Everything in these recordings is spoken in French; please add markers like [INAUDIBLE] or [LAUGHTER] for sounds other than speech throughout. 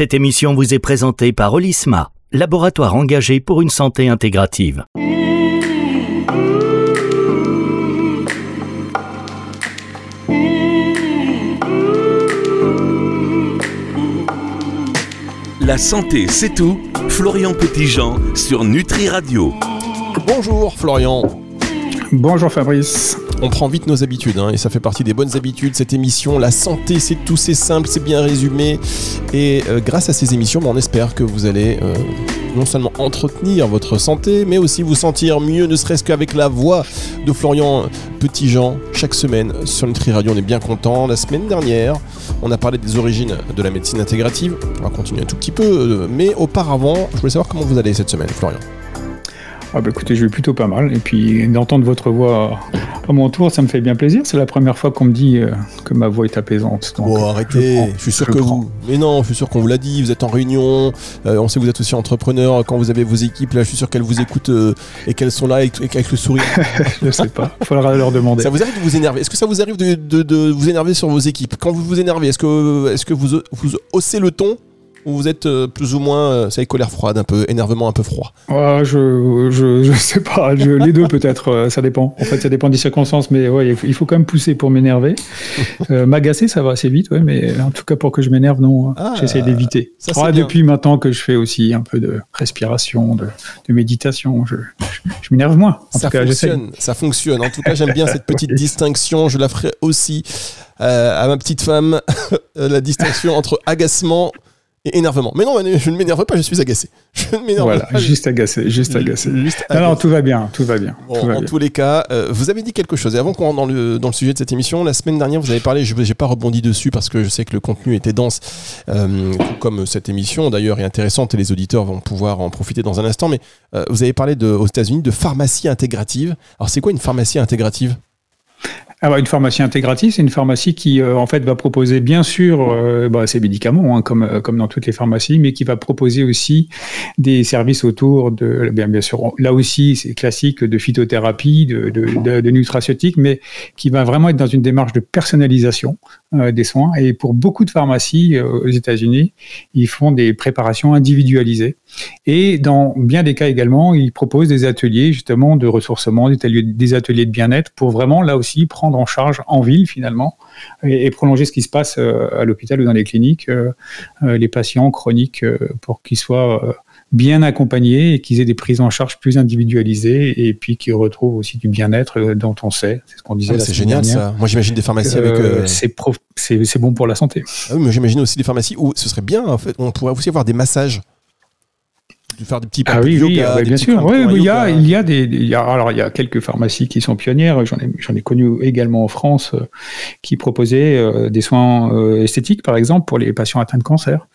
Cette émission vous est présentée par Olisma, laboratoire engagé pour une santé intégrative. La santé, c'est tout. Florian Petitjean sur Nutri Radio. Bonjour Florian. Bonjour Fabrice. On prend vite nos habitudes hein, et ça fait partie des bonnes habitudes. Cette émission, la santé, c'est tout, c'est simple, c'est bien résumé. Et euh, grâce à ces émissions, on espère que vous allez euh, non seulement entretenir votre santé, mais aussi vous sentir mieux, ne serait-ce qu'avec la voix de Florian Petitjean chaque semaine sur Nutri Radio. On est bien content. La semaine dernière, on a parlé des origines de la médecine intégrative. On va continuer un tout petit peu, euh, mais auparavant, je voulais savoir comment vous allez cette semaine, Florian. Ah bah écoutez, je vais plutôt pas mal. Et puis d'entendre votre voix à mon tour, ça me fait bien plaisir. C'est la première fois qu'on me dit euh, que ma voix est apaisante. Donc, oh, arrêtez, je, suis sûr que vous. Mais non, je suis sûr qu'on vous l'a dit. Vous êtes en réunion. Euh, on sait que vous êtes aussi entrepreneur. Quand vous avez vos équipes, là, je suis sûr qu'elles vous écoutent euh, et qu'elles sont là avec, avec le sourire. [LAUGHS] je ne sais pas. Il faudra leur demander. Ça vous arrive de vous énerver? Est-ce que ça vous arrive de, de, vous énerver sur vos équipes? Quand vous vous énervez, est-ce que, est -ce que vous, vous haussez le ton? Ou vous êtes euh, plus ou moins, euh, ça colère froide, un peu, énervement un peu froid ah, je, je, je, sais pas, les deux peut-être, euh, ça dépend. En fait, ça dépend des circonstances, mais ouais, il faut quand même pousser pour m'énerver. [LAUGHS] M'agacer, ça va assez vite, ouais, mais en tout cas, pour que je m'énerve, non, ah, j'essaie d'éviter. Ah, depuis maintenant que je fais aussi un peu de respiration, de, de méditation, je, je, m'énerve moins. En ça tout cas, fonctionne, ça fonctionne. En tout cas, j'aime bien cette petite [LAUGHS] distinction, je la ferai aussi à ma petite femme, [LAUGHS] la distinction entre agacement et énervement. Mais non, je ne m'énerve pas, je suis agacé. [LAUGHS] Je ne m'énerve voilà, Juste agacé, juste agacé. Non, tout va bien, tout va bien. en tous les cas, euh, vous avez dit quelque chose. Et avant qu'on rentre dans le, dans le sujet de cette émission, la semaine dernière, vous avez parlé, je n'ai pas rebondi dessus parce que je sais que le contenu était dense, euh, comme cette émission d'ailleurs est intéressante et les auditeurs vont pouvoir en profiter dans un instant. Mais euh, vous avez parlé de, aux États-Unis de pharmacie intégrative. Alors, c'est quoi une pharmacie intégrative? Alors, une pharmacie intégrative, c'est une pharmacie qui, euh, en fait, va proposer bien sûr euh, bah, ses médicaments, hein, comme, euh, comme dans toutes les pharmacies, mais qui va proposer aussi des services autour de, bien, sûr, là aussi, c'est classique de phytothérapie, de, de, de, nutraceutique, mais qui va vraiment être dans une démarche de personnalisation des soins. Et pour beaucoup de pharmacies aux États-Unis, ils font des préparations individualisées. Et dans bien des cas également, ils proposent des ateliers justement de ressourcement, des ateliers, de bien-être pour vraiment là aussi prendre en charge en ville finalement et, prolonger ce qui se passe euh, à l'hôpital ou dans les cliniques, euh, euh, les patients chroniques pour qu'ils soient bien accompagnés et qu'ils aient des prises en charge plus individualisées et puis qu'ils retrouvent aussi du bien-être dont on sait. C'est ce qu'on disait. Ah, c'est génial ça. Moi j'imagine des pharmacies avec. C'est bon pour la santé. Ah oui, mais j'imagine aussi des pharmacies où ce serait bien en fait. On pourrait aussi avoir des massages faire des petits ah oui, oui, bien sûr. Oui, il y a, il y a des, il y a, alors il y a quelques pharmacies qui sont pionnières. J'en ai, j'en ai connu également en France euh, qui proposaient euh, des soins euh, esthétiques, par exemple, pour les patients atteints de cancer.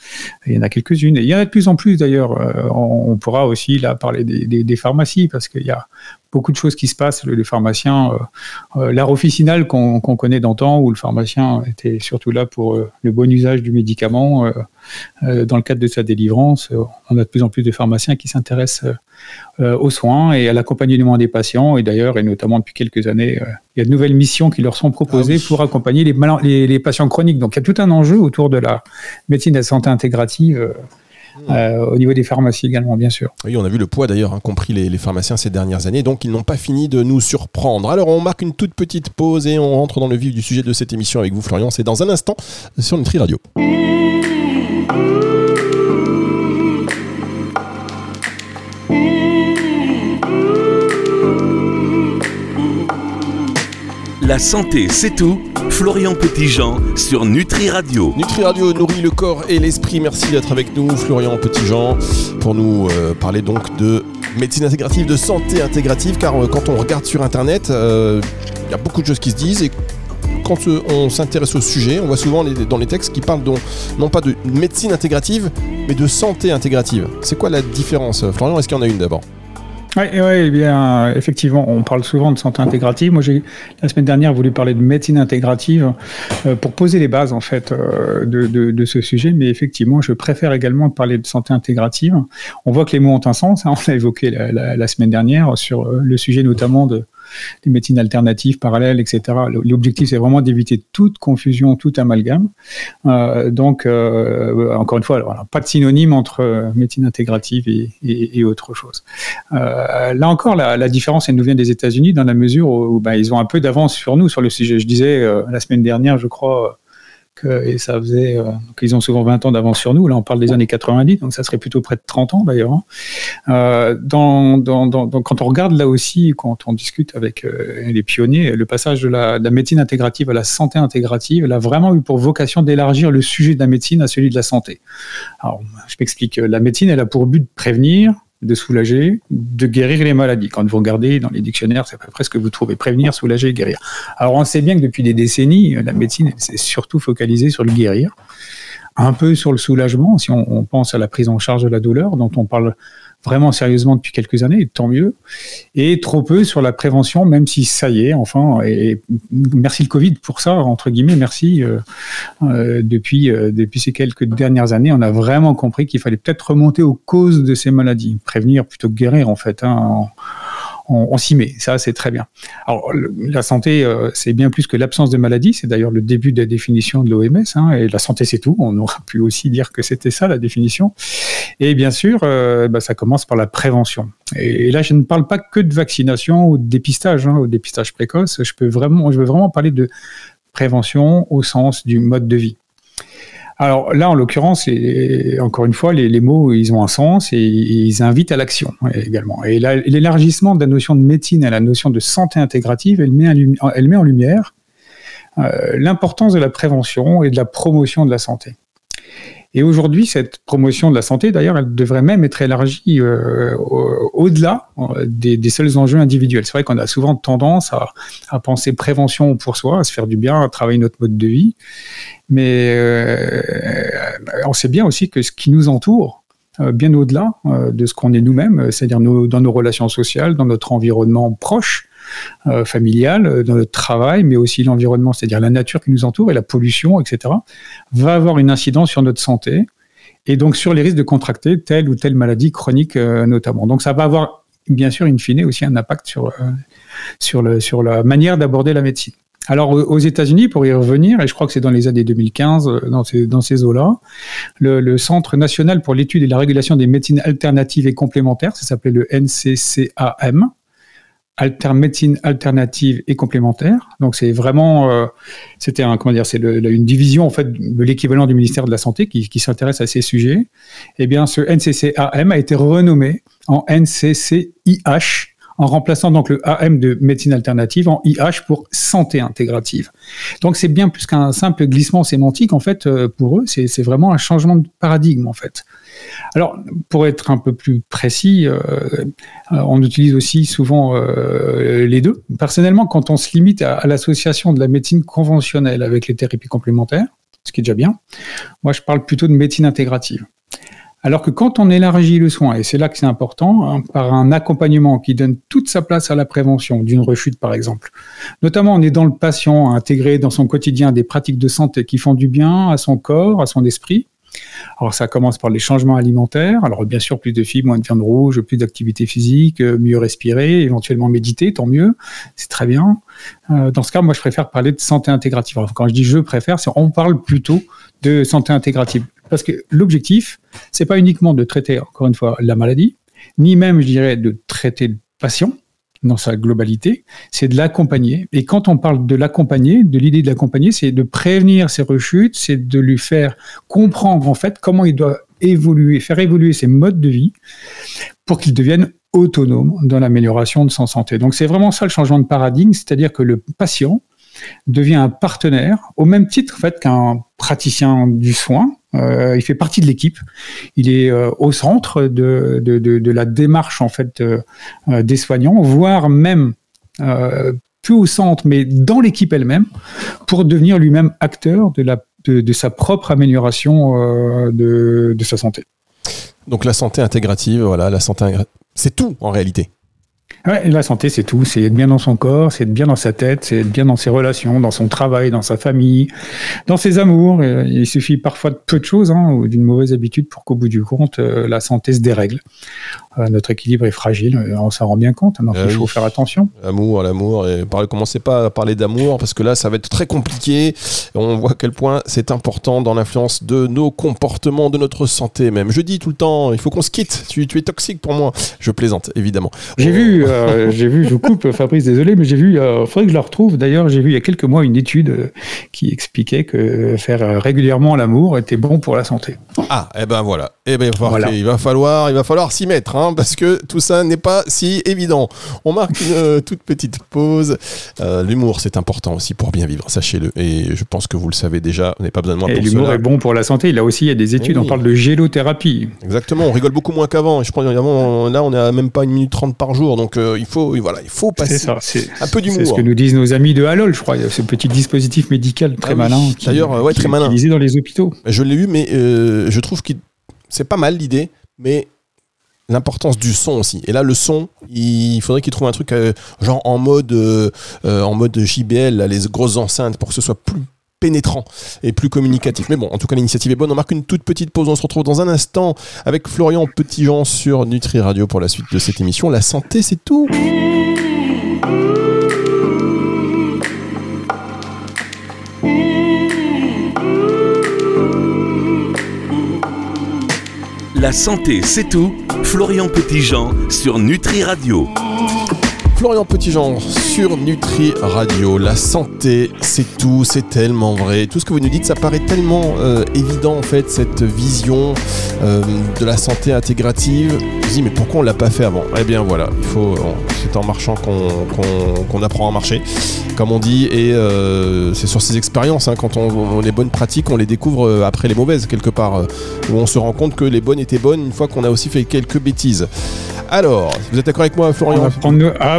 il y en a quelques-unes. Et il y en a de plus en plus d'ailleurs. On, on, pourra aussi là parler des, des, des pharmacies parce qu'il y a beaucoup de choses qui se passent. Les pharmaciens, euh, euh, l'art officinal qu'on connaît d'antan, où le pharmacien était surtout là pour euh, le bon usage du médicament, dans le cadre de sa délivrance, on a de plus en plus de pharmaciens qui s'intéressent aux soins et à l'accompagnement des patients. Et d'ailleurs, et notamment depuis quelques années, il y a de nouvelles missions qui leur sont proposées ah pour accompagner les, les, les, patients chroniques. Donc il y a tout un enjeu autour de la médecine de la santé intégrative euh, au niveau des pharmacies également, bien sûr. Oui, on a vu le poids d'ailleurs, hein, compris les, les, pharmaciens ces dernières années, donc ils n'ont pas fini de nous surprendre. Alors on marque une toute petite pause et on rentre dans le vif du sujet de cette émission avec vous, Florian. C'est dans un instant sur Nutri Radio. La santé, c'est tout. Florian Petitjean sur Nutri Radio. Nutri Radio nourrit le corps et l'esprit. Merci d'être avec nous, Florian Petitjean, pour nous euh, parler donc de médecine intégrative, de santé intégrative. Car euh, quand on regarde sur Internet, euh, il y a beaucoup de choses qui se disent et quand on s'intéresse au sujet, on voit souvent dans les textes qui parlent non pas de médecine intégrative, mais de santé intégrative. C'est quoi la différence, Florian? Est-ce qu'il y en a une d'abord? Oui, ouais, eh bien, effectivement, on parle souvent de santé intégrative. Moi, j'ai la semaine dernière voulu parler de médecine intégrative euh, pour poser les bases en fait euh, de, de, de, ce sujet. Mais effectivement, je préfère également parler de santé intégrative. On voit que les mots ont un sens. Hein, on l'a évoqué la, la, la, semaine dernière sur euh, le sujet notamment de des médecines alternatives parallèles, etc. L'objectif, c'est vraiment d'éviter toute confusion, tout amalgame. Euh, donc, euh, encore une fois, pas de synonyme entre médecine intégrative et, autre chose. là encore, la, différence, elle nous vient des États-Unis dans la mesure où, bah, ils ont un peu d'avance sur nous sur le sujet. Je disais la semaine dernière, je crois et ça faisait, euh, ils ont souvent 20 ans d'avance sur nous. Là, on parle des années 90, donc ça serait plutôt près de 30 ans d'ailleurs. Hein. Euh, dans, dans, dans, quand on regarde là aussi, quand on discute avec euh, les pionniers, le passage de la, de la, médecine intégrative à la santé intégrative, elle a vraiment eu pour vocation d'élargir le sujet de la médecine à celui de la santé. Alors, je m'explique. La médecine, elle a pour but de prévenir, de soulager, de guérir les maladies. Quand vous regardez dans les dictionnaires, c'est à peu près ce que vous trouvez prévenir, soulager, guérir. Alors on sait bien que depuis des décennies, la médecine s'est surtout focalisée sur le guérir, un peu sur le soulagement, si on, on, pense à la prise en charge de la douleur, dont on parle vraiment sérieusement depuis quelques années, tant mieux, et trop peu sur la prévention, même si ça y est, enfin, et merci le Covid pour ça, entre guillemets, merci. Euh, euh, depuis, euh, depuis ces quelques dernières années, on a vraiment compris qu'il fallait peut-être remonter aux causes de ces maladies, prévenir plutôt que guérir, en fait. Hein, on, s'y met. Ça, c'est très bien. Alors, la santé, euh, c'est bien plus que l'absence de maladie. C'est d'ailleurs le début de la définition de l'OMS. Hein, et la santé, c'est tout. On aurait pu aussi dire que c'était ça la définition. Et bien sûr, euh, bah, ça commence par la prévention. Et, là, je ne parle pas que de vaccination ou de dépistage, hein, ou dépistage précoce. Je peux vraiment, je veux vraiment parler de prévention au sens du mode de vie. Alors là, en l'occurrence, encore une fois, les, mots, ils ont un sens et, ils invitent à l'action également. Et l'élargissement de la notion de médecine à la notion de santé intégrative, elle met, en lumière euh, l'importance de la prévention et de la promotion de la santé. Et aujourd'hui, cette promotion de la santé, d'ailleurs, elle devrait même être élargie euh, au-delà euh, des, seuls enjeux individuels. C'est vrai qu'on a souvent tendance à, penser prévention pour soi, à se faire du bien, à travailler notre mode de vie. Mais euh, on sait bien aussi que ce qui nous entoure, euh, bien au-delà de ce qu'on est nous-mêmes, c'est-à-dire dans nos relations sociales, dans notre environnement proche, familiale, dans notre travail, mais aussi l'environnement, c'est-à-dire la nature qui nous entoure et la pollution, etc., va avoir une incidence sur notre santé et donc sur les risques de contracter telle ou telle maladie chronique euh, notamment. Donc ça va avoir bien sûr in fine aussi un impact sur, euh, sur, le, sur la manière d'aborder la médecine. Alors aux États-Unis, pour y revenir, et je crois que c'est dans les années 2015, dans ces, eaux-là, le, Centre national pour l'étude et la régulation des médecines alternatives et complémentaires, ça s'appelait le NCCAM, alter, médecine alternative et complémentaire. Donc c'est vraiment, euh, c'était un comment dire, c'est une division en fait de l'équivalent du ministère de la santé qui, qui s'intéresse à ces sujets. Eh bien, ce NCCAM a été renommé en NCCIH en remplaçant donc le AM de médecine alternative en IH pour santé intégrative. Donc c'est bien plus qu'un simple glissement sémantique en fait euh, pour eux, c'est vraiment un changement de paradigme en fait. Alors, pour être un peu plus précis, euh, on utilise aussi souvent euh, les deux. Personnellement, quand on se limite à, l'association de la médecine conventionnelle avec les thérapies complémentaires, ce qui est déjà bien, moi je parle plutôt de médecine intégrative. Alors que quand on élargit le soin, et c'est là que c'est important, hein, par un accompagnement qui donne toute sa place à la prévention d'une rechute par exemple, notamment en aidant le patient à intégrer dans son quotidien des pratiques de santé qui font du bien à son corps, à son esprit, alors ça commence par les changements alimentaires. Alors bien sûr, plus de fibres, moins de viande rouge, plus d'activité physique, euh, mieux respirer, éventuellement méditer, tant mieux. C'est très bien. Euh, dans ce cas, moi, je préfère parler de santé intégrative. Alors, quand je dis je préfère, on parle plutôt de santé intégrative. Parce que l'objectif, c'est pas uniquement de traiter, encore une fois, la maladie, ni même, je dirais, de traiter le patient, dans sa globalité, c'est de l'accompagner. Et quand on parle de l'accompagner, de l'idée de l'accompagner, c'est de prévenir ses rechutes, c'est de lui faire comprendre en fait comment il doit évoluer, faire évoluer ses modes de vie pour qu'il devienne autonome dans l'amélioration de son santé. Donc c'est vraiment ça le changement de paradigme, c'est-à-dire que le patient devient un partenaire au même titre en fait qu'un praticien du soin. Euh, il fait partie de l'équipe. Il est euh, au centre de, la démarche en fait euh, des soignants, voire même plus au centre, mais dans l'équipe elle-même, pour devenir lui-même acteur de, sa propre amélioration de, de sa santé. Donc la santé intégrative, voilà, la santé, c'est tout en réalité. Ouais, la santé, c'est tout. C'est être bien dans son corps, c'est être bien dans sa tête, c'est être bien dans ses relations, dans son travail, dans sa famille, dans ses amours. Euh, il suffit parfois de peu de choses hein, ou d'une mauvaise habitude pour qu'au bout du compte, euh, la santé se dérègle. Notre équilibre est fragile. On s'en rend bien compte. Donc ah il faut faire attention. L'amour, l'amour. Et parlez, commencez pas à parler d'amour parce que là, ça va être très compliqué. On voit à quel point c'est important dans l'influence de nos comportements, de notre santé même. Je dis tout le temps, il faut qu'on se quitte. Tu, tu es toxique pour moi. Je plaisante, évidemment. J'ai vu, [LAUGHS] j'ai vu, je vous coupe, Fabrice, désolé, mais j'ai vu, il faudrait que je la retrouve. D'ailleurs, j'ai vu il y a quelques mois une étude qui expliquait que faire régulièrement l'amour était bon pour la santé. Ah, et eh ben voilà. Eh ben, il va falloir, il va falloir, s'y mettre, hein, parce que tout ça n'est pas si évident. On marque une euh, toute petite pause. Euh, l'humour, c'est important aussi pour bien vivre, sachez-le. Et je pense que vous le savez déjà. Vous n'avez pas besoin de moi pour L'humour est bon pour la santé. Là aussi, il y a des études. On parle de gélothérapie. Exactement. On rigole beaucoup moins qu'avant. Je pense avant, là, on est à même pas une minute trente par jour. Donc, euh, il faut, voilà, il faut passer ça, un peu d'humour. C'est ce que nous disent nos amis de Halol, je crois. Ce petit dispositif médical très ah malin. D'ailleurs, ouais, très malin. Utilisé dans les hôpitaux. Je l'ai eu, mais je trouve que c'est pas mal l'idée, mais l'importance du son aussi. Et là, le son, il faudrait qu'il trouve un truc euh, genre en mode, euh, euh, en mode JBL, les grosses enceintes, pour que ce soit plus pénétrant et plus communicatif. Mais bon, en tout cas, l'initiative est bonne. On marque une toute petite pause. On se retrouve dans un instant avec Florian Petitjean sur Nutri Radio pour la suite de cette émission. La santé, c'est tout. La santé, c'est tout. Florian Petitjean sur Nutri Radio. Florian Petitjean sur Nutri Radio. La santé, c'est tout, c'est tellement vrai. Tout ce que vous nous dites, ça paraît tellement euh, évident en fait, cette vision euh, de la santé intégrative. Je dis, mais pourquoi on l'a pas fait avant? Eh bien voilà, il faut, c'est en marchant qu'on apprend à marcher, comme on dit, et euh, c'est sur ces expériences. Hein, quand on, les bonnes pratiques, on les découvre après les mauvaises quelque part, où on se rend compte que les bonnes étaient bonnes une fois qu'on a aussi fait quelques bêtises. Alors, vous êtes d'accord avec moi, Florian?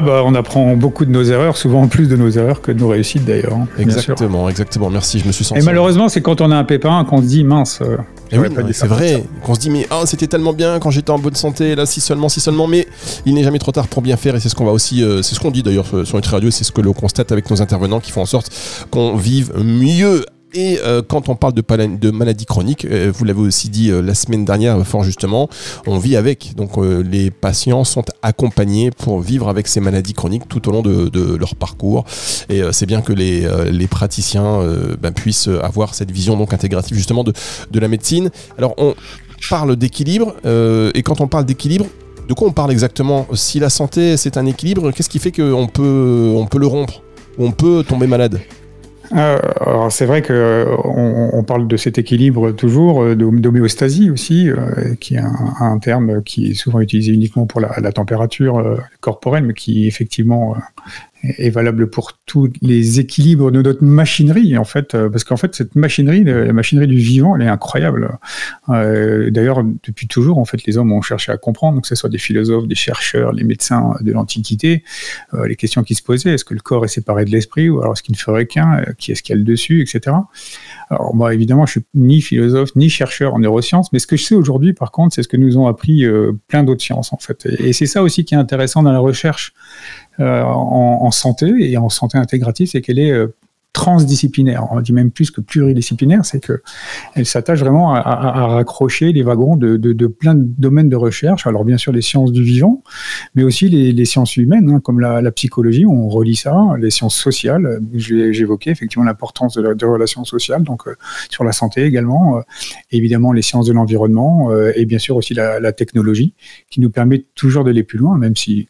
Bah on apprend beaucoup de nos erreurs, souvent plus de nos erreurs que de nos réussites d'ailleurs. Hein, exactement, exactement. Merci, je me suis senti. Et malheureusement, c'est quand on a un pépin qu'on se dit mince. Euh, eh c'est vrai, qu'on se dit mais oh, c'était tellement bien quand j'étais en bonne santé, là si seulement, si seulement, mais il n'est jamais trop tard pour bien faire et c'est ce qu'on va aussi, euh, c'est ce qu'on dit d'ailleurs sur Nutri Radio, c'est ce que l'on constate avec nos intervenants qui font en sorte qu'on vive mieux et euh, quand on parle de, maladies chroniques, euh, vous l'avez aussi dit euh, la semaine dernière, fort justement, on vit avec. Donc les patients sont accompagnés pour vivre avec ces maladies chroniques tout au long de, leur parcours. Et c'est bien que les, praticiens ben, puissent avoir cette vision donc intégrative justement de, de la médecine. Alors on parle d'équilibre, et quand on parle d'équilibre, de quoi on parle exactement? Si la santé c'est un équilibre, qu'est-ce qui fait qu'on peut, on peut le rompre? On peut tomber malade? Euh, alors c'est vrai que on, parle de cet équilibre toujours, euh, d'homéostasie aussi, euh, qui est un, terme qui est souvent utilisé uniquement pour la température corporelle, mais qui effectivement est valable pour tous les équilibres de notre machinerie, en fait, euh, parce qu'en fait, cette machinerie, la machinerie du vivant, elle est incroyable. Euh, d'ailleurs, depuis toujours, en fait, les hommes ont cherché à comprendre, que ce soit des philosophes, des chercheurs, les médecins de l'Antiquité, euh, les questions qui se posaient, est-ce que le corps est séparé de l'esprit, ou alors est-ce qu'il ne ferait qu'un, qui est-ce qu'il y a le dessus, etc. Alors, moi, évidemment, je suis ni philosophe, ni chercheur en neurosciences, mais ce que je sais aujourd'hui, par contre, c'est ce que nous ont appris plein d'autres sciences, en fait. Et, et c'est ça aussi qui est intéressant dans la recherche. Euh, en, santé et en santé intégrative, c'est qu'elle est euh, transdisciplinaire. On dit même plus que pluridisciplinaire, c'est que elle s'attache vraiment à, raccrocher les wagons de, plein de domaines de recherche. Alors bien sûr les sciences du vivant, mais aussi les, sciences humaines, hein, comme la, psychologie, on relie ça, les sciences sociales. J'évoquais effectivement l'importance de la relations sociales, donc euh, sur la santé également, évidemment les sciences de l'environnement et bien sûr aussi la technologie, qui nous permet toujours d'aller plus loin, même si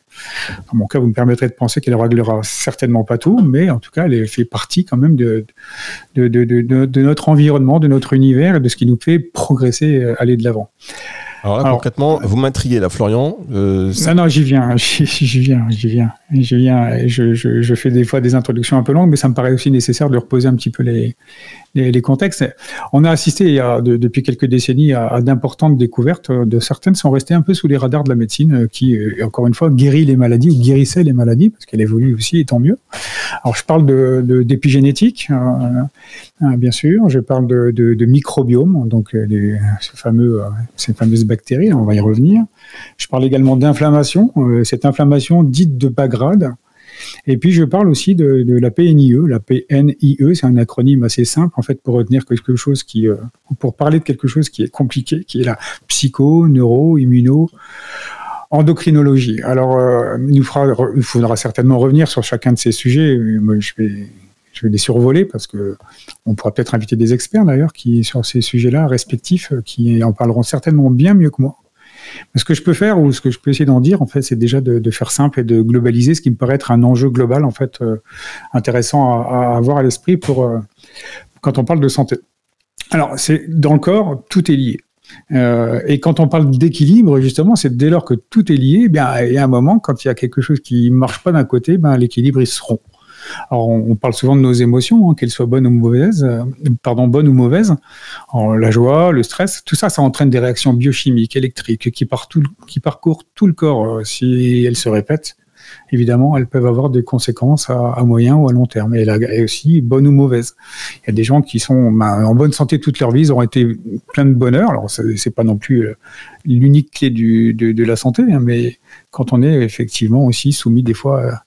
dans mon cas, vous me permettrez de penser qu'elle ne réglera certainement pas tout, mais en tout cas, elle fait partie quand même de, de, notre environnement, de notre univers et de ce qui nous fait progresser, euh, aller de l'avant. Alors là, concrètement, vous m'intriguez là, Florian. Euh, non, non, [LAUGHS] j'y viens, j'y viens, j'y viens, j'y viens. Je, je, je, fais des fois des introductions un peu longues, mais ça me paraît aussi nécessaire de reposer un petit peu les, les, contextes. On a assisté y a, depuis quelques décennies à, d'importantes découvertes. De certaines sont restées un peu sous les radars de la médecine, euh, qui, euh, encore une fois, guérit les maladies ou guérissait les maladies, parce qu'elle évolue aussi, et tant mieux. Alors, je parle de, d'épigénétique, bien sûr. Je parle de, de, microbiome, donc les, ce fameux, ces fameuses bactéries bactéries, on va y revenir. Je parle également d'inflammation, euh, cette inflammation dite de bas grade. Et puis je parle aussi de, la PNIE. La PNIE, c'est un acronyme assez simple en fait pour retenir quelque chose qui, euh, pour parler de quelque chose qui est compliqué, qui est la psycho, neuro, immuno, Endocrinologie. Alors, il, nous faudra certainement revenir sur chacun de ces sujets. Je vais je vais les survoler parce que on pourra peut-être inviter des experts d'ailleurs qui sur ces sujets-là respectifs qui en parleront certainement bien mieux que moi. Ce que je peux faire ou ce que je peux essayer d'en dire en fait, c'est déjà de, faire simple et de globaliser ce qui me paraît être un enjeu global en fait euh, intéressant à, avoir à l'esprit pour euh, quand on parle de santé. Alors c'est dans le corps, tout est lié. Euh, et quand on parle d'équilibre, justement, c'est dès lors que tout est lié, eh bien, il y a un moment, quand il y a quelque chose qui marche pas d'un côté, ben, l'équilibre, il se rompt. Alors, on, parle souvent de nos émotions, hein, qu'elles soient bonnes ou mauvaises, euh, pardon, bonnes ou mauvaises. la joie, le stress, tout ça, ça entraîne des réactions biochimiques, électriques, qui, qui parcourent tout le corps. Euh, si elles se répètent, évidemment, elles peuvent avoir des conséquences à, moyen ou à long terme. Et, aussi bonnes ou mauvaises. Il y a des gens qui sont ben, en bonne santé toute leur vie, ils ont été plein de bonheur. Alors, c'est pas non plus euh, l'unique clé de, la santé, hein, mais quand on est effectivement aussi soumis des fois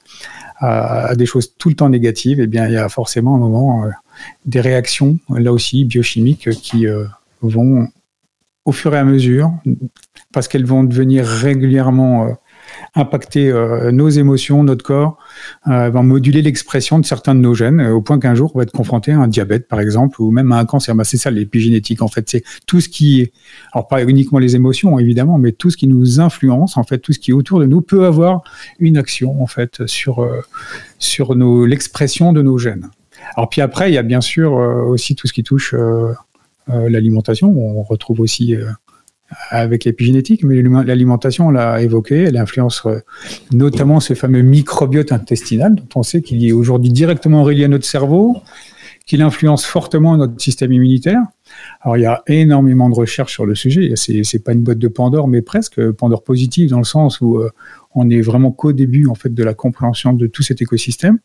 à, des choses tout le temps négatives, eh bien, il y a forcément un moment euh, des réactions, là aussi biochimiques, qui euh, vont au fur et à mesure, parce qu'elles vont devenir régulièrement euh, impacter euh, nos émotions, notre corps, euh, moduler l'expression de certains de nos gènes, euh, au point qu'un jour on va être confronté à un diabète, par exemple, ou même à un cancer. Bah, c'est ça l'épigénétique, en fait. C'est tout ce qui, alors pas uniquement les émotions, évidemment, mais tout ce qui nous influence, en fait, tout ce qui est autour de nous peut avoir une action, en fait, sur, sur nos, l'expression de nos gènes. Alors puis après, il y a bien sûr aussi tout ce qui touche l'alimentation. On retrouve aussi avec l'épigénétique, mais l'alimentation, on l'a évoqué, elle influence euh, notamment ce fameux microbiote intestinal, dont on sait qu'il est aujourd'hui directement relié à notre cerveau, qu'il influence fortement notre système immunitaire. Alors il y a énormément de recherches sur le sujet. C'est pas une boîte de Pandore, mais presque Pandore positive dans le sens où euh, on est vraiment qu'au début en fait de la compréhension de tout cet écosystème.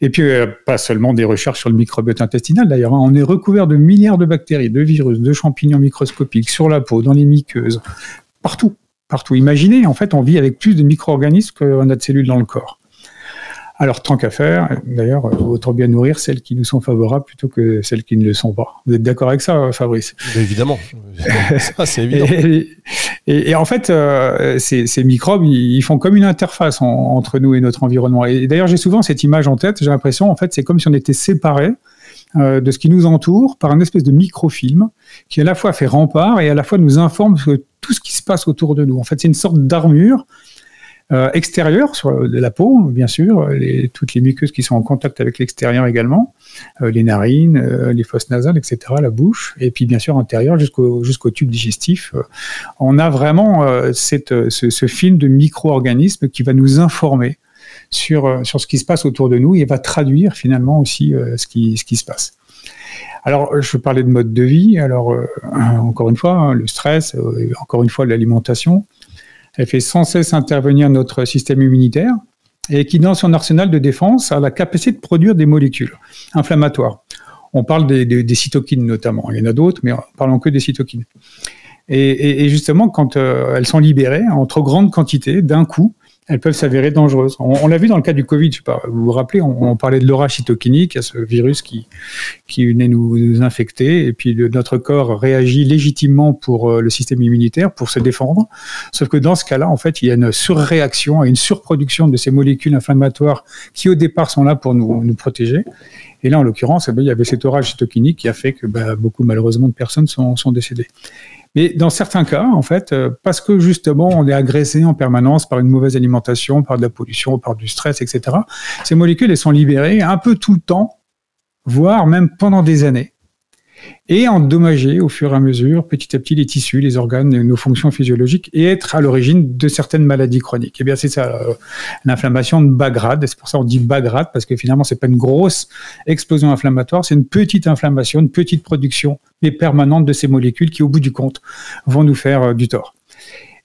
Et puis euh, pas seulement des recherches sur le microbiote intestinal d'ailleurs. Hein. on est recouvert de milliards de bactéries, de virus, de champignons microscopiques sur la peau, dans les muqueuses, partout, partout. Imaginez en fait on vit avec plus de micro-organismes qu'on a de cellules dans le corps. Alors, tant qu'à faire, d'ailleurs, autant bien nourrir celles qui nous sont favorables plutôt que celles qui ne le sont pas. Vous êtes d'accord avec ça, Fabrice? Évidemment. [LAUGHS] ça, c'est évident. Et, en fait, euh, ces, microbes, ils, font comme une interface entre nous et notre environnement. Et d'ailleurs, j'ai souvent cette image en tête. J'ai l'impression, en fait, c'est comme si on était séparés euh, de ce qui nous entoure par un espèce de microfilm qui à la fois fait rempart et à la fois nous informe de tout ce qui se passe autour de nous. En fait, c'est une sorte d'armure euh, sur de la peau, bien sûr, toutes les muqueuses qui sont en contact avec l'extérieur également, euh, les narines, euh, les fosses nasales, etc., la bouche, et puis bien sûr intérieur jusqu'au tube digestif. on a vraiment ce, film de micro-organismes qui va nous informer sur, ce qui se passe autour de nous et va traduire finalement aussi ce, qui, ce qui se passe. Alors, je parlais de mode de vie. Alors, encore une fois, hein, le stress, encore une fois, l'alimentation. Elle fait sans cesse intervenir notre système immunitaire et qui, dans son arsenal de défense, a la capacité de produire des molécules inflammatoires. On parle des, cytokines notamment. Il y en a d'autres, mais parlons que des cytokines. Et, justement, quand euh, elles sont libérées en trop grande quantité, d'un coup, elles peuvent s'avérer dangereuses. On, l'a vu dans le cas du Covid, je sais pas, vous vous rappelez, on, parlait de l'aura cytokinique, ce virus qui, qui venait nous, infecter, et puis notre corps réagit légitimement pour euh, le système immunitaire, pour se défendre. Sauf que dans ce cas-là, en fait, il y a une surréaction et une surproduction de ces molécules inflammatoires qui, au départ, sont là pour nous, nous protéger. Et là, en l'occurrence, eh ben, il y avait cet orage cytokinique qui a fait que bah, beaucoup, malheureusement, de personnes sont, sont décédées. Mais dans certains cas, en fait, euh, parce que justement, on est agressé en permanence par une mauvaise alimentation, par de la pollution, par du stress, etc., ces molécules, elles sont libérées un peu tout le temps, voire même pendant des années et endommager au fur et à mesure, petit à petit, les tissus, les organes, nos fonctions physiologiques et être à l'origine de certaines maladies chroniques. Et eh bien, c'est ça, euh, l'inflammation de bas grade. C'est pour ça qu'on dit bas grade parce que finalement, c'est pas une grosse explosion inflammatoire, c'est une petite inflammation, une petite production, mais permanente de ces molécules qui, au bout du compte, vont nous faire euh, du tort.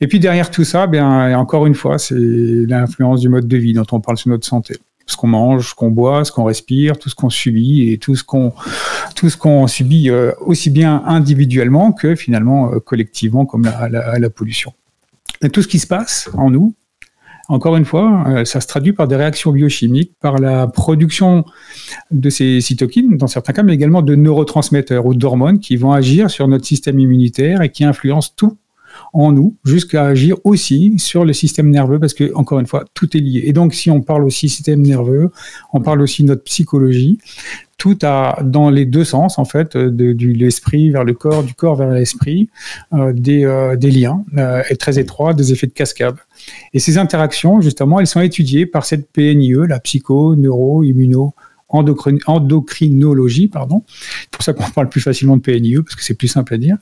Et puis derrière tout ça, bien, encore une fois, c'est l'influence du mode de vie dont on parle sur notre santé ce qu'on mange, ce qu'on boit, ce qu'on respire, tout ce qu'on subit et tout ce qu'on subit euh, aussi bien individuellement que finalement euh, collectivement comme la, la, pollution. Tout ce qui se passe en nous, encore une fois, euh, ça se traduit par des réactions biochimiques, par la production de ces cytokines dans certains cas, mais également de neurotransmetteurs ou d'hormones qui vont agir sur notre système immunitaire et qui influencent tout en nous jusqu'à agir aussi sur le système nerveux parce que encore une fois tout est lié. Et donc si on parle aussi système nerveux, on parle aussi notre psychologie, tout a dans les deux sens en fait, de, de l'esprit vers le corps, du corps vers l'esprit, euh, des, euh, des, liens euh, très étroits, des effets de cascade. Et ces interactions justement, elles sont étudiées par cette PNIE, la psycho, neuro, immuno, endocrinologie, pardon. C'est pour ça qu'on parle plus facilement de PNIE, parce que c'est plus simple à dire.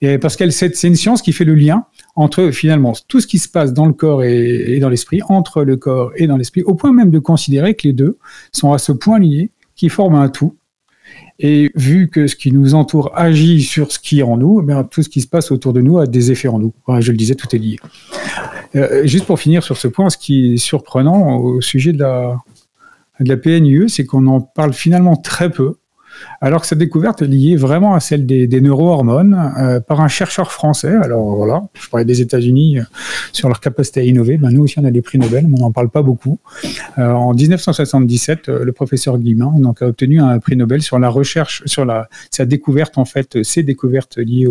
Et parce qu'elle, c'est une science qui fait le lien entre finalement tout ce qui se passe dans le corps et, dans l'esprit, entre le corps et dans l'esprit, au point même de considérer que les deux sont à ce point liés qui forment un tout. Et vu que ce qui nous entoure agit sur ce qui est en nous, eh tout ce qui se passe autour de nous a des effets en nous. je le disais, tout est lié. Euh, juste pour finir sur ce point, ce qui est surprenant au sujet de la, de la PNUE, c'est qu'on en parle finalement très peu, alors que cette découverte est liée vraiment à celle des, neurohormones euh, par un chercheur français. Alors voilà, je parlais des États-Unis euh, sur leur capacité à innover. Ben, nous aussi, on a des prix Nobel, mais on n'en parle pas beaucoup. Euh, en 1977, le professeur Guillemin a obtenu un prix Nobel sur la recherche, sur la, sa découverte, en fait, ces découvertes liées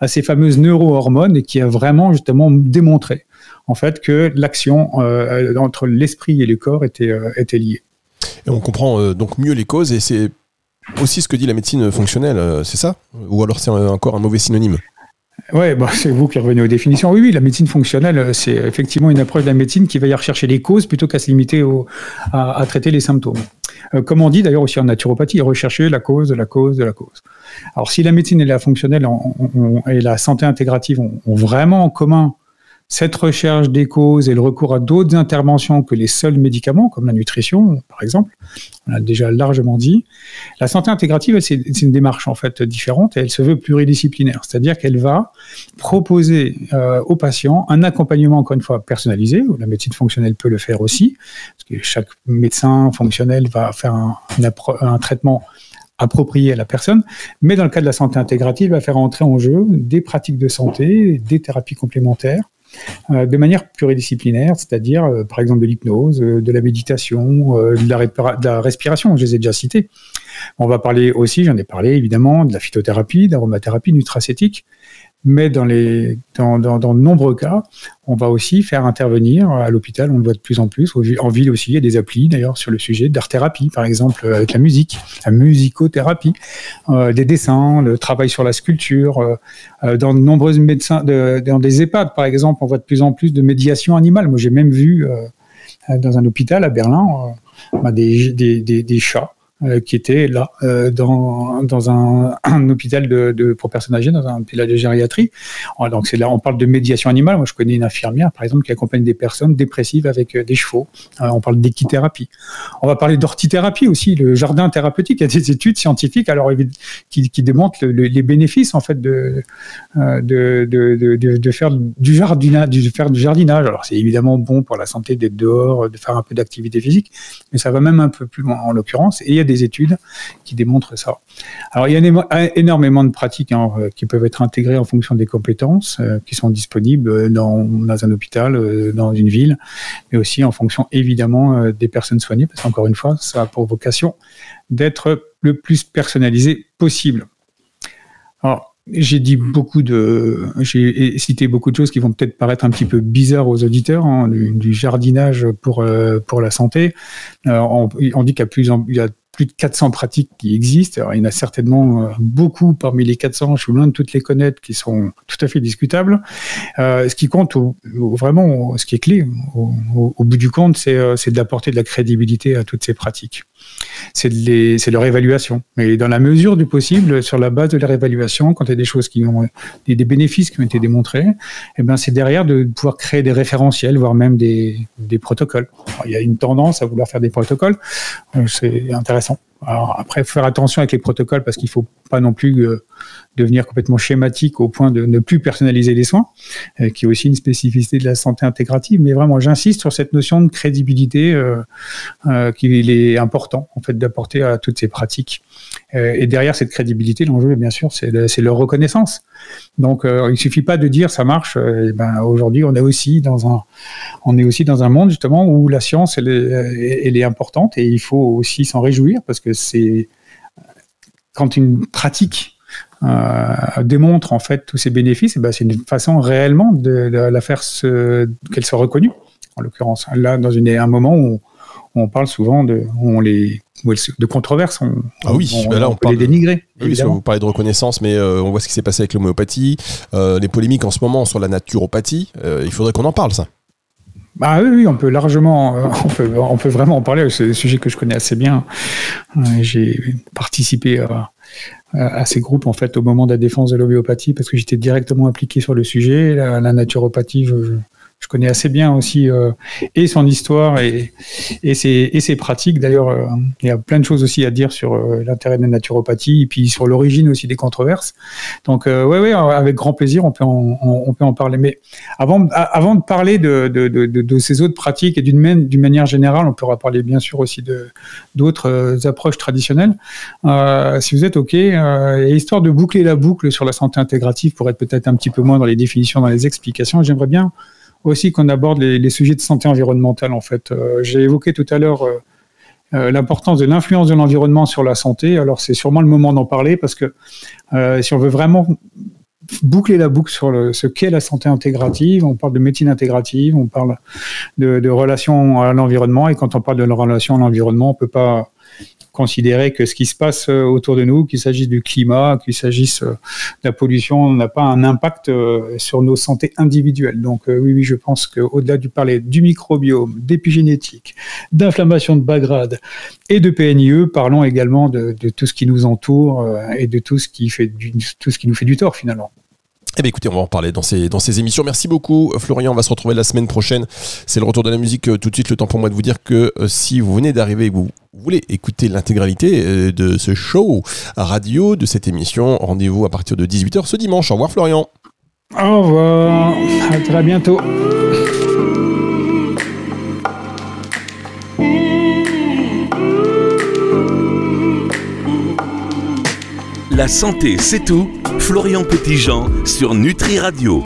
à ces fameuses neurohormones et qui a vraiment justement démontré en fait que l'action entre l'esprit et le corps était liée. Et on comprend euh, donc mieux les causes et c'est aussi ce que dit la médecine fonctionnelle, euh, c'est ça? Ou alors c'est encore un mauvais synonyme? Ouais, bah, c'est vous qui revenez aux définitions. Oui, oui, la médecine fonctionnelle, euh, c'est effectivement une approche de la médecine qui va y rechercher les causes plutôt qu'à se limiter à, traiter les symptômes. comme on dit d'ailleurs aussi en naturopathie, rechercher la cause de la cause de la cause. Alors si la médecine et la fonctionnelle et la santé intégrative ont, ont vraiment en commun cette recherche des causes et le recours à d'autres interventions que les seuls médicaments, comme la nutrition, par exemple, on l'a déjà largement dit. La santé intégrative, c'est une démarche en fait différente et elle se veut pluridisciplinaire, c'est-à-dire qu'elle va proposer euh, aux patients un accompagnement encore une fois personnalisé. La médecine fonctionnelle peut le faire aussi, parce que chaque médecin fonctionnel va faire un, traitement approprié à la personne, mais dans le cas de la santé intégrative, va faire entrer en jeu des pratiques de santé, des thérapies complémentaires, de manière pluridisciplinaire, c'est-à-dire euh, par exemple de l'hypnose, euh, de la méditation, de la, de, la respiration, je les ai déjà cités. On va parler aussi, j'en ai parlé évidemment, de la phytothérapie, d'aromathérapie, nutracétique, mais dans, les, dans, dans, dans, de nombreux cas, on va aussi faire intervenir à l'hôpital, on le voit de plus en plus, en ville aussi, il y a des applis d'ailleurs sur le sujet d'art-thérapie, par exemple avec la musique, la musicothérapie, euh, des dessins, le travail sur la sculpture. Euh, euh dans de nombreuses médecins, de, dans des EHPAD par exemple, on voit de plus en plus de médiation animale. Moi j'ai même vu euh, dans un hôpital à Berlin euh, bah, des, des, des, chats euh, qui était là euh, dans, dans un, [CLEARS THROAT] hôpital de, pour personnes âgées, dans un hôpital de gériatrie. Donc c'est là, on parle de médiation animale. Moi, je connais une infirmière, par exemple, qui accompagne des personnes dépressives avec euh, des chevaux. on parle d'équithérapie. On va parler d'ortithérapie aussi, le jardin thérapeutique. Il y a des études scientifiques alors qui, démontrent les bénéfices en fait de, de, de, de, faire du jardinage, de faire du jardinage. Alors c'est évidemment bon pour la santé d'être dehors, de faire un peu d'activité physique, mais ça va même un peu plus loin en l'occurrence. Et il y a des études qui démontrent ça. Alors, il y a énormément de pratiques hein, euh, qui peuvent être intégrées en fonction des compétences euh, qui sont disponibles dans, un hôpital, euh, dans une ville, mais aussi en fonction évidemment des personnes soignées, parce qu'encore une fois, ça a pour vocation d'être le plus personnalisé possible. Alors, j'ai dit beaucoup de, j'ai cité beaucoup de choses qui vont peut-être paraître un petit peu bizarres aux auditeurs, hein, du, jardinage pour pour la santé. on, on, dit qu'il y a plus, a plus de 400 pratiques qui existent. Il y en a certainement euh, beaucoup parmi les 400, je suis loin de toutes les connaître, qui sont tout à fait discutables. Euh, ce qui compte vraiment, ce qui est clé au, bout du compte, euh, c'est d'apporter de la crédibilité à toutes ces pratiques. C'est leur évaluation. Mais dans la mesure du possible, sur la base de leur évaluation, quand il y a des choses qui ont des, bénéfices qui ont été démontrés, eh ben c'est derrière de pouvoir créer des référentiels, voire même des, des protocoles. il y a une tendance à vouloir faire des protocoles. C'est intéressant. Alors après, faut faire attention avec les protocoles parce qu'il faut pas non plus euh, devenir complètement schématique au point de ne plus personnaliser les soins, euh, qui est aussi une spécificité de la santé intégrative. Mais vraiment, j'insiste sur cette notion de crédibilité euh, euh qu'il est important en fait d'apporter à toutes ces pratiques. Et derrière cette crédibilité, l'enjeu, bien sûr, c'est leur reconnaissance. Donc, il suffit pas de dire ça marche. Et ben, aujourd'hui, on est aussi dans un, on est aussi dans un monde justement où la science, elle est, est importante et il faut aussi s'en réjouir parce que c'est quand une pratique démontre en fait tous ces bénéfices, ben c'est une façon réellement de, la faire qu'elle soit reconnue. En l'occurrence, là, dans un moment où parle souvent de, on les, de controverses. On, ah oui, on, bah là, on, peut les dénigrer. Oui, vous parlez de reconnaissance, mais euh, on voit ce qui s'est passé avec l'homéopathie, euh, les polémiques en ce moment sur la naturopathie. Euh, il faudrait qu'on en parle, ça. Bah oui, oui, on peut largement, on peut, on peut vraiment en parler. C'est un sujet que je connais assez bien. J'ai participé à, à, ces groupes en fait au moment de la défense de l'homéopathie parce que j'étais directement impliqué sur le sujet. La, la naturopathie, je, je connais assez bien aussi euh, et son histoire et, et, ses, et ses pratiques. D'ailleurs, euh, il y a plein de choses aussi à dire sur euh, l'intérêt de la naturopathie et puis sur l'origine aussi des controverses. Donc, ouais, ouais, avec grand plaisir, on peut en, on, peut en parler. Mais avant, avant de parler de, de, de, de ces autres pratiques et d'une manière générale, on pourra parler bien sûr aussi de d'autres approches traditionnelles. si vous êtes OK, histoire de boucler la boucle sur la santé intégrative pour être peut-être un petit peu moins dans les définitions, dans les explications, j'aimerais bien aussi qu'on aborde les, sujets de santé environnementale. En fait, euh, j'ai évoqué tout à l'heure euh, euh, l'importance de l'influence de l'environnement sur la santé. Alors c'est sûrement le moment d'en parler parce que si on veut vraiment boucler la boucle sur ce qu'est la santé intégrative. On parle de médecine intégrative, on parle de, de relation à l'environnement, et quand on parle de relation à l'environnement, on peut pas considérer que ce qui se passe euh, autour de nous, qu'il s'agisse du climat, qu'il s'agisse euh, de la pollution, n'a pas un impact euh, sur nos santé individuelles. Donc oui, oui, je pense qu'au-delà du parler du microbiome, d'épigénétique, d'inflammation de bas grade et de PNIE, parlons également de, tout ce qui nous entoure et de tout ce qui fait tout ce qui nous fait du tort finalement. Eh bien écoutez, on va en parler dans ces, dans ces émissions. Merci beaucoup Florian, on va se retrouver la semaine prochaine. C'est le retour de la musique tout de suite. Le temps pour moi de vous dire que si vous venez d'arriver et vous voulez écouter l'intégralité euh, de ce show radio, de cette émission, rendez-vous à partir de 18h ce dimanche. Au revoir Florian. Au revoir. À très bientôt. La santé, c'est tout. Florian Petitjean sur Nutri Radio.